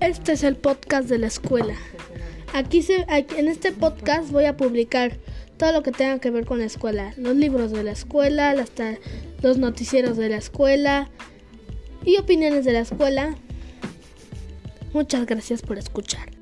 Este es el podcast de la escuela. Aquí, se, en este podcast voy a publicar todo lo que tenga que ver con la escuela, los libros de la escuela, los noticieros de la escuela y opiniones de la escuela. Muchas gracias por escuchar.